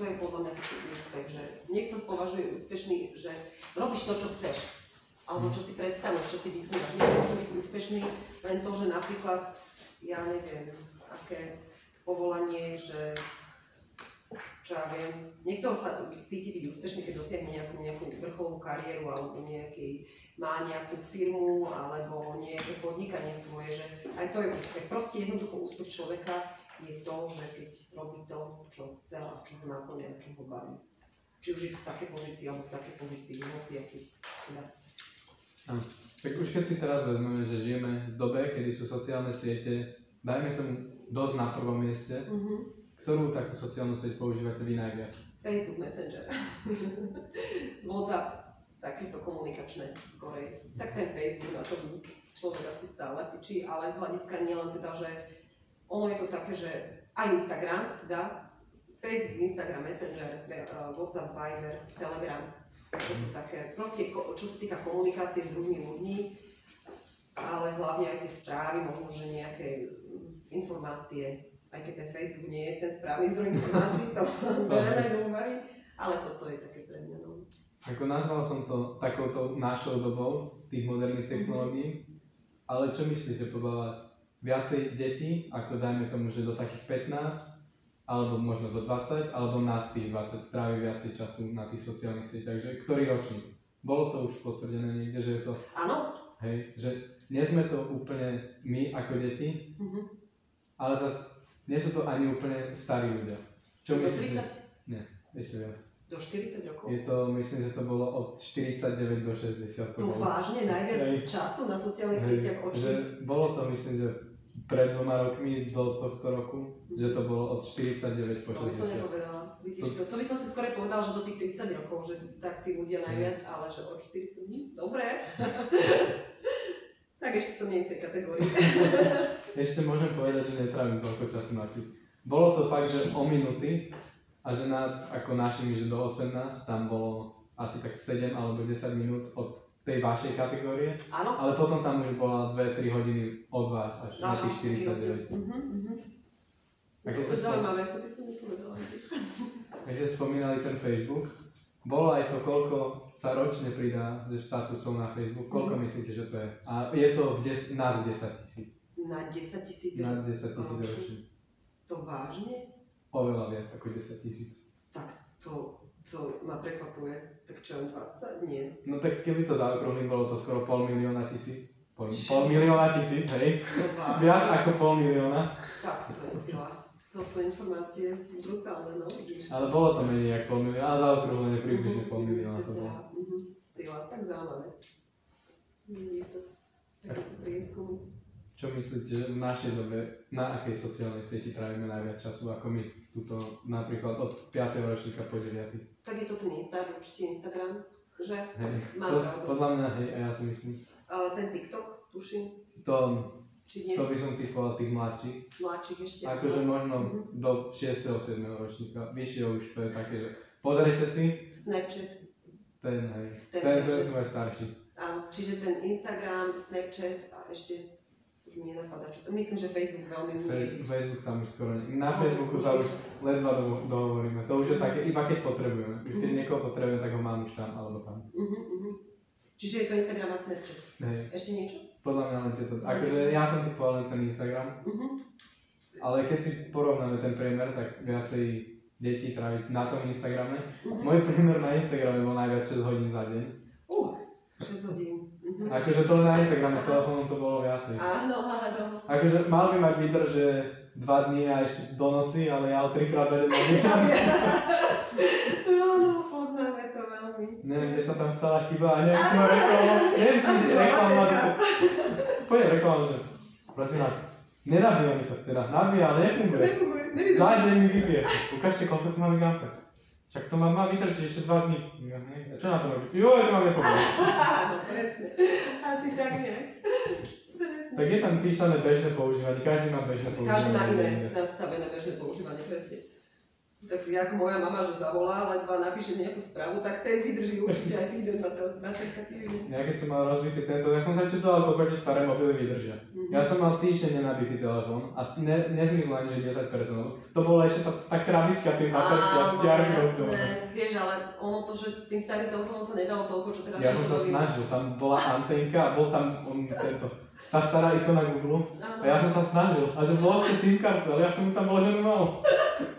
To je podľa mňa taký úspech, že niekto považuje úspešný, že robíš to, čo chceš. Alebo čo si predstavuješ, čo si vysnívaš. Niekto môže byť úspešný len to, že napríklad, ja neviem, aké povolanie, že čo ja viem, niekto sa cíti byť úspešný, keď dosiahne nejakú, nejakú vrcholovú kariéru alebo nejaký, má nejakú firmu alebo nejaké podnikanie svoje, že aj to je úspech. Proste jednoducho úspech človeka je to, že keď robí to, čo chce a čo ho naplňa, čo ho baví. Či už je to v takej pozícii alebo v takej pozícii, v hociakých. Teda. Tak už keď si teraz vezmeme, že žijeme v dobe, kedy sú sociálne siete, dajme tomu dosť na prvom mieste, Mhm. ktorú takú sociálnu sieť používate vy najviac? Facebook Messenger, WhatsApp, takéto komunikačné skorej. Tak ten Facebook na tom človek asi stále fičí, ale z hľadiska nielen teda, že ono je to také, že aj Instagram, teda Facebook, Instagram, Messenger, eh, WhatsApp, Viber, Telegram, to sú také, proste čo sa týka komunikácie s druhými ľuďmi, ale hlavne aj tie správy, možno, že nejaké informácie, aj keď ten Facebook nie je ten správny zdroj informácií, to bereme do úvahy, ale toto je také pre mňa, no. Ako nazval som to takouto našou dobou tých moderných technológií, ale čo myslíte podľa vás? Viacej detí, ako dajme tomu, že do takých 15, alebo možno do 20, alebo nás tých 20 trávi viacej času na tých sociálnych sieťach, že ktorý ročník? Bolo to už potvrdené niekde, že je to, Áno? hej, že nie sme to úplne my ako deti, Mhm. ale zase nie sú to ani úplne starí ľudia. Čo do myslíte? 30? Ešte viac. Do 40 rokov? Je to, myslím, že to bolo od 49 do 60. to bolo. vážne najviac Hej. času na sociálnych sieťach očí? že bolo to, myslím, že pred dvoma rokmi do tohto roku, že to bolo od 49 po To by som 60. nepovedala. Vidíš to? To by som si skôr povedala, že do tých 30 rokov, že tak tí ľudia najviac, ale že od 40 hm, Dobre. tak ešte som nie v tej kategórii. Ešte môžem povedať, že netrávim toľko času na tým. Bolo to fakt, že o minuty a že na, ako našimi, že do 18, tam bolo asi tak 7 alebo 10 minút od tej vašej kategórie, Áno? ale potom tam už bola 2-3 hodiny od vás až na Áno, tých taký rozdiel. 49. Mhm, mhm. A keď To je zaujímavé, to by som nepovedala. keď ste spomínali ten Facebook, bolo aj to, koľko sa ročne pridá ze statusov na Facebook. Koľko Mhm. myslíte, že to je? A je to v des, nad 10 tisíc. Na 10 tisíc Nad 10 tisíc ročne. ročne. To vážne? Oveľa viac ako 10 tisíc. Tak to, to ma prekvapuje. Tak čo, 20? Nie. No tak keby to zaokrúhlim, bolo to skoro pol milióna tisíc. Pol, pol milióna tisíc, hej? Vážne. Viac ako pol milióna. Tak, to je sila. To sú informácie brutálne, no vidíš. Ale bolo to menej ako pol milióna, ale zaokrúhlenie približne pol milióna to bolo. Mhm, Sila, tak zaujímavé. Vidíš to, takéto prieskumy. Čo myslíte, že v našej dobe, na akej sociálnej sieti trávime najviac času, ako my tuto napríklad od 5. ročníka po 9. Tak je to ten Insta, určite Instagram, že? Hej, Mám to, pravdu. podľa mňa, hej, a ja si myslím, Uh, ten TikTok, tuším, to, či nie? to by som typoval tých mladších, Mladších ešte. akože možno Mhm. do 6. 7. ročníka, vyššie už to je také, že pozrite si, Snapchat, ten, hej, Ten, ten, ten že- som aj starší. áno, čiže ten Instagram, Snapchat a ešte nenapadá, čo to. Myslím, že Facebook veľmi nie. Facebook tam už skoro nie. Na Facebooku sa nie. už ledva do- dohovoríme. To už je také, iba keď potrebujeme. Už keď Mhm. niekoho potrebujeme, tak ho mám už tam alebo tam. Uh-huh, uh-huh. Čiže je to Instagram a Snapchat. Hej, Ešte niečo? podľa mňa len tieto. Akože ja som typoval len ten Instagram, Uh-huh. ale keď si porovnáme ten priemer, tak viacej detí tráviť na tom Instagrame. Uh-huh. Môj priemer na Instagrame bol najviac 6 hodín za deň. Uh, 6 hodín. Akože to na Instagrame s telefónom to bolo viacej. Áno, áno. Akože mal by mať výdrž, že 2 dní a ešte do noci, ale ja ho 3 krát za deň Áno, poznáme to veľmi. Neviem, kde sa tam stala chyba a neviem, či ma reklamu, neviem, či si to. Poďme reklamu, že prosím vás, nenabíja mi to teda, nabíja, ale nefunguje. Nefunguje, nevidíš. Za deň mi vypije. Ukážte, koľko tu máme gampe. Však to má, má vydržiť ešte 2 dní. A čo na to má byť? Jo, to mám nepovedať. Áno, presne. Asi tak nejak. Presne. Tak je tam písané bežné používanie, každý má bežné používanie. Každý má iné nadstavené bežné používanie, presne. Tak ako moja mama, že zavolá, ledva napíše nejakú správu, tak ten vydrží určite aj týden na, to, na čakatívi. Ja keď som mal rozbitý tento, tak som sa čudoval, koľko tie staré mobily vydržia. Mhm. Ja som mal týždeň nenabitý telefón a ne, nezmizlo ani, že 10%. To bola ešte tá, tá krabička, tie baterky a jasné. Vieš, ale ono to, že s tým starým telefónom sa nedalo toľko, čo teraz Ja som sa snažil, tam bola antenka a bol tam on, tento, tá stará ikona Google. A ja som sa snažil, a že bola ešte SIM kartu, ale ja som ju tam vloženú mal.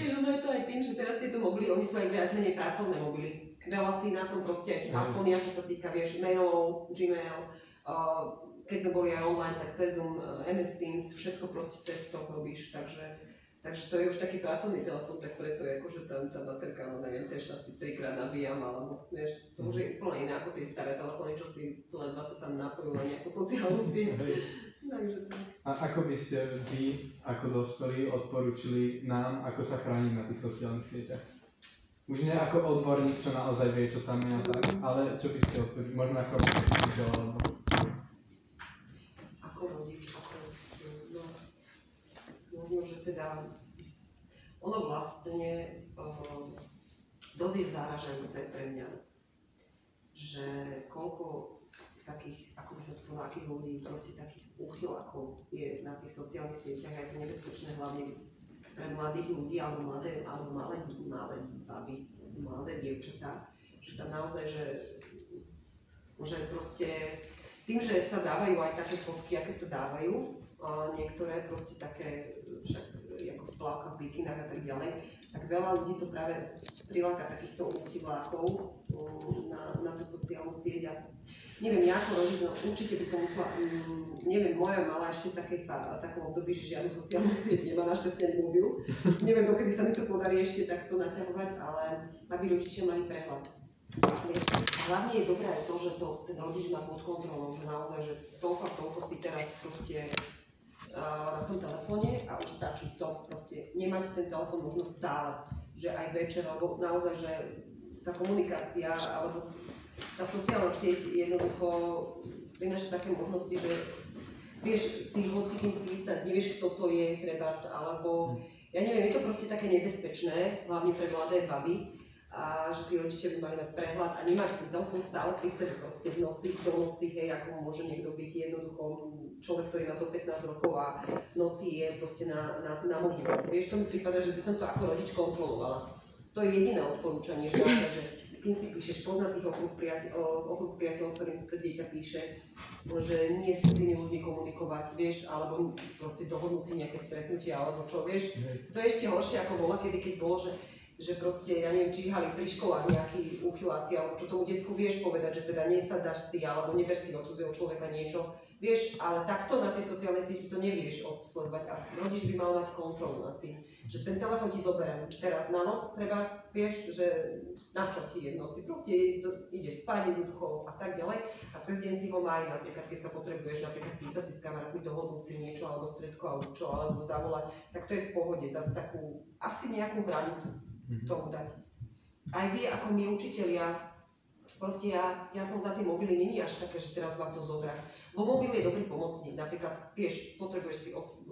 Vieš, ono je to aj tým, že teraz tieto mobily, oni sú aj viac menej pracovné mobily. Veľa si na tom proste, Mhm. aspoň ja, čo sa týka, vieš, mailov, Gmail, uh, keď sme boli aj online, tak cez Zoom, uh, MS Teams, všetko proste cez to robíš, takže, takže to je už taký pracovný telefón, tak preto je akože tá, tá baterka, no neviem, tiež asi trikrát nabíjam, alebo vieš, to už je úplne iné ako tie staré telefóny, čo si ledva sa tam napojú na nejakú sociálnu sieť. Takže tak. A ako by ste vy, ako dospelí, odporúčili nám, ako sa chrániť na tých sociálnych sieťach? Už nie ako odborník, čo naozaj vie, čo tam je a tak, ale čo by ste odporúčili? Možno ako alebo... ako rodič, ako no, možno, že teda ono vlastne uh, dosť je záražajúce pre mňa, že koľko takých, ako by sa to povedalo, akých ľudí, proste takých úchylákov je na tých sociálnych sieťach a je to nebezpečné hlavne pre mladých ľudí alebo mladé, alebo malé, malé baby, mladé dievčatá, že tam naozaj, že, že proste tým, že sa dávajú aj také fotky, aké sa dávajú, niektoré proste také, však plavkách, bikinách a tak ďalej, tak veľa ľudí to práve priláka takýchto úchylákov um, na, na tú sociálnu sieť a neviem, ja ako rodič, no určite by som musela, um, neviem, moja mala ešte také, takom období, že žiadnu sociálnu sieť nemá, našťastie ani mobil. neviem, dokedy sa mi to podarí ešte takto naťahovať, ale aby rodičia mali prehľad. Hlavne je dobré to, že to ten rodič má pod kontrolou, že naozaj, že toľko a toľko si teraz proste na tom telefóne a už stačí stop, proste nemať ten telefón možno stále, že aj večer, alebo naozaj, že tá komunikácia alebo tá sociálna sieť jednoducho prináša také možnosti, že vieš si hocikým písať, nevieš kto to je, treba, alebo ja neviem, je to proste také nebezpečné, hlavne pre mladé baby, a že tí rodičia by mali mať prehľad a nemať ten telefón stále pri sebe proste v noci, do noci, hej, ako môže niekto byť jednoducho človek, ktorý má do 15 rokov a v noci je proste na, na, na mobilu. Vieš, to mi prípada, že by som to ako rodič kontrolovala. To je jediné odporúčanie, že naozaj, že s kým si píšeš, poznatých okruh, priateľ, okruh priateľov, s ktorým si to dieťa píše, že nie s tými ľuďmi komunikovať, vieš, alebo proste dohodnúť si nejaké stretnutie, alebo čo, vieš. To je ešte horšie ako bola, kedy keď bolo, že že proste, ja neviem, číhali pri školách nejakí uchyláci, alebo čo tomu decku vieš povedať, že teda nesadaš si, alebo neber si od cudzieho človeka niečo, vieš, ale takto na tej sociálnej sieti to nevieš odsledovať a rodič by mal mať kontrolu nad tým, že ten telefon ti zoberiem teraz na noc, treba, vieš, že na čo ti je v noci, proste ideš spať jednoducho a tak ďalej. A cez deň si ho maj, napríklad keď sa potrebuješ napríklad písať si s kamarátmi, dohodnúť si niečo alebo stredko alebo čo, alebo zavolať, tak to je v pohode, zase takú, asi nejakú hranicu Mhm. tomu dať. Aj vy ako my učitelia, proste ja, ja som za tie mobily není až také, že teraz vám to zobrať. Bo mobil je dobrý pomocník, napríklad, vieš, potrebuješ si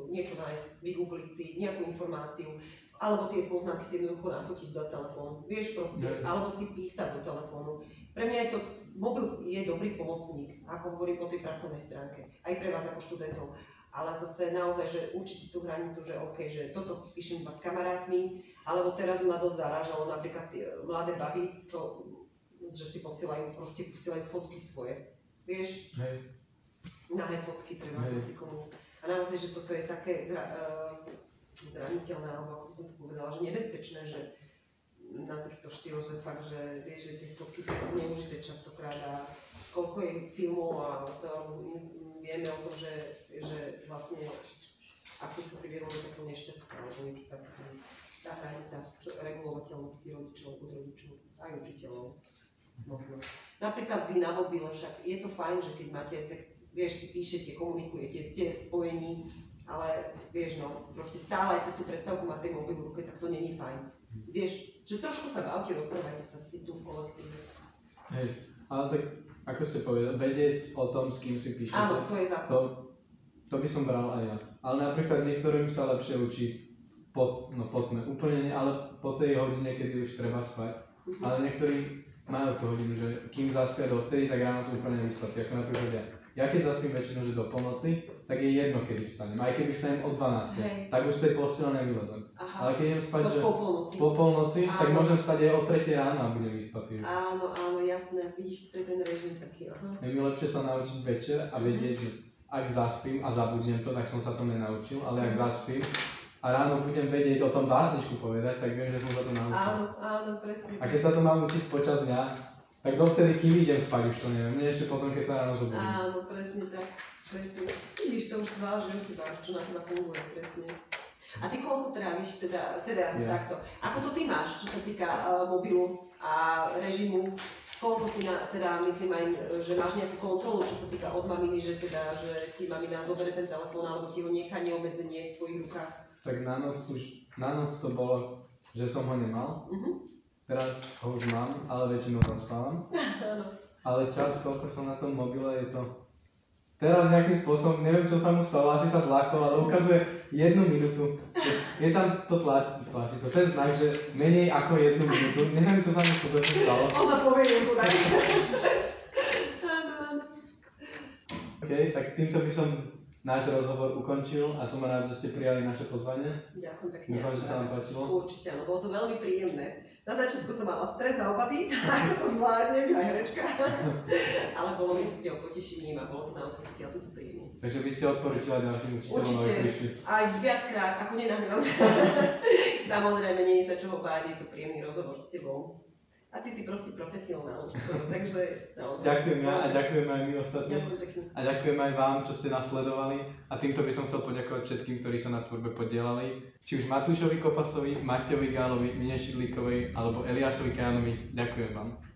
niečo nájsť, vygoogliť si nejakú informáciu, alebo tie poznámky si jednoducho nafotiť do telefónu, vieš proste, Ne. alebo si písať do telefónu. Pre mňa je to, mobil je dobrý pomocník, ako hovorím po tej pracovnej stránke, aj pre vás ako študentov. Ale zase naozaj, že učiť si tú hranicu, že OK, že toto si píšem iba s kamarátmi, alebo teraz ma dosť zarážalo napríklad tie mladé baby, čo, že si posielajú, proste posielajú fotky svoje. Vieš, Hej. nahé fotky treba Hej. z komu. A naozaj, že toto je také zra, uh, zraniteľné, alebo ako som to povedala, že nebezpečné, že na takýto štýl, že fakt, že vieš, že tie fotky sú zneužité častokrát a koľko je filmov a to, vieme o tom, že, že vlastne ako to priviedlo do takého nešťastia, alebo niečo také. Tá hranica regulovateľnosti rodičov, rodičov, aj učiteľov. Možno. Napríklad vy na mobile však je to fajn, že keď máte, tak, vieš, píšete, komunikujete, ste spojení, ale vieš no, proste stále aj cez tú prestávku máte mobil v ruke, tak to není fajn. Vieš, že trošku sa bavte, rozprávajte sa ste tu v kolektíve. Hej. Ale tak, ako ste povedali, vedieť o tom, s kým si píšete. Áno, to je základ. To, to by som bral aj ja. Ale napríklad niektorým sa lepšie učí po, no po tme. Úplne nie, ale po tej hodine, kedy už treba spať. Mhm. Ale niektorí majú tú hodinu, že kým zaspia do vtedy, tak ráno sú úplne vyspatí. Ako napríklad ja. Ja keď zaspím väčšinou, že do polnoci, tak je jedno, kedy vstanem. Aj keby vstanem o 12, Hej. tak už z tej postele nevylezem. Ale keď idem spať, že po polnoci. po polnoci, tak môžem vstať aj o 3 ráno a budem vyspatý. Áno, áno, jasné, vidíš, to je ten režim taký, aha. Je mi lepšie sa naučiť večer a vedieť, že ak zaspím a zabudnem to, tak som sa to nenaučil, ale ak zaspím a ráno budem vedieť o tom básničku povedať, tak viem, že som sa to naučil. Áno, áno, presne. A keď sa to mám učiť počas dňa, tak dovtedy, kým idem spať, už to neviem. Nie ešte potom, keď sa ráno zobudím. Áno, presne tak. Presne. Vidíš, to už záleží od teba, čo na teba funguje, presne. A ty koľko tráviš, teda, teda Ja. takto. Ako to ty máš, čo sa týka uh, mobilu a režimu? Koľko si na, teda myslím aj, že máš nejakú kontrolu, čo sa týka od maminy, že teda, že ti mamina zoberie ten telefón, alebo ti ho nechá neobmedzenie v tvojich rukách. Tak na noc už, na noc to bolo, že som ho nemal. Mhm. Teraz ho už mám, ale väčšinou zaspávam. Ale čas, koľko som na tom mobile, je to... Teraz nejakým spôsobom, neviem čo sa mu stalo, asi sa zlákol, ale ukazuje jednu minútu. Je- tam to tla, tlačítko, ten znak, že menej ako jednu minútu. Neviem, čo sa mu skutočne stalo. On zapomenie chudák. Áno, áno. OK, tak týmto by som náš rozhovor ukončil a som rád, že ste prijali naše pozvanie. Ďakujem pekne. Dúfam, ja že sa vám páčilo. Určite áno, bolo to veľmi príjemné. Na začiatku som mala stres a obavy, ako to zvládnem, aj herečka. Ale bolo mi cťou potešením a bolo to naozaj cťou, som sa príjemne. Takže by ste odporúčila ďalším učiteľom, aby prišli. Aj viackrát, ako nenahnevam sa. Samozrejme, nie je sa čoho báť, je to príjemný rozhovor s tebou. A ty si proste profesionál takže naozaj. Ďakujem ja a ďakujem aj my ostatní. A ďakujem aj vám, čo ste nás sledovali. A týmto by som chcel poďakovať všetkým, ktorí sa na tvorbe podielali. Či už Matúšovi Kopasovi, Matejovi Gálovi, Mine Šidlíkovej alebo Eliášovi Kánovi. Ďakujem vám.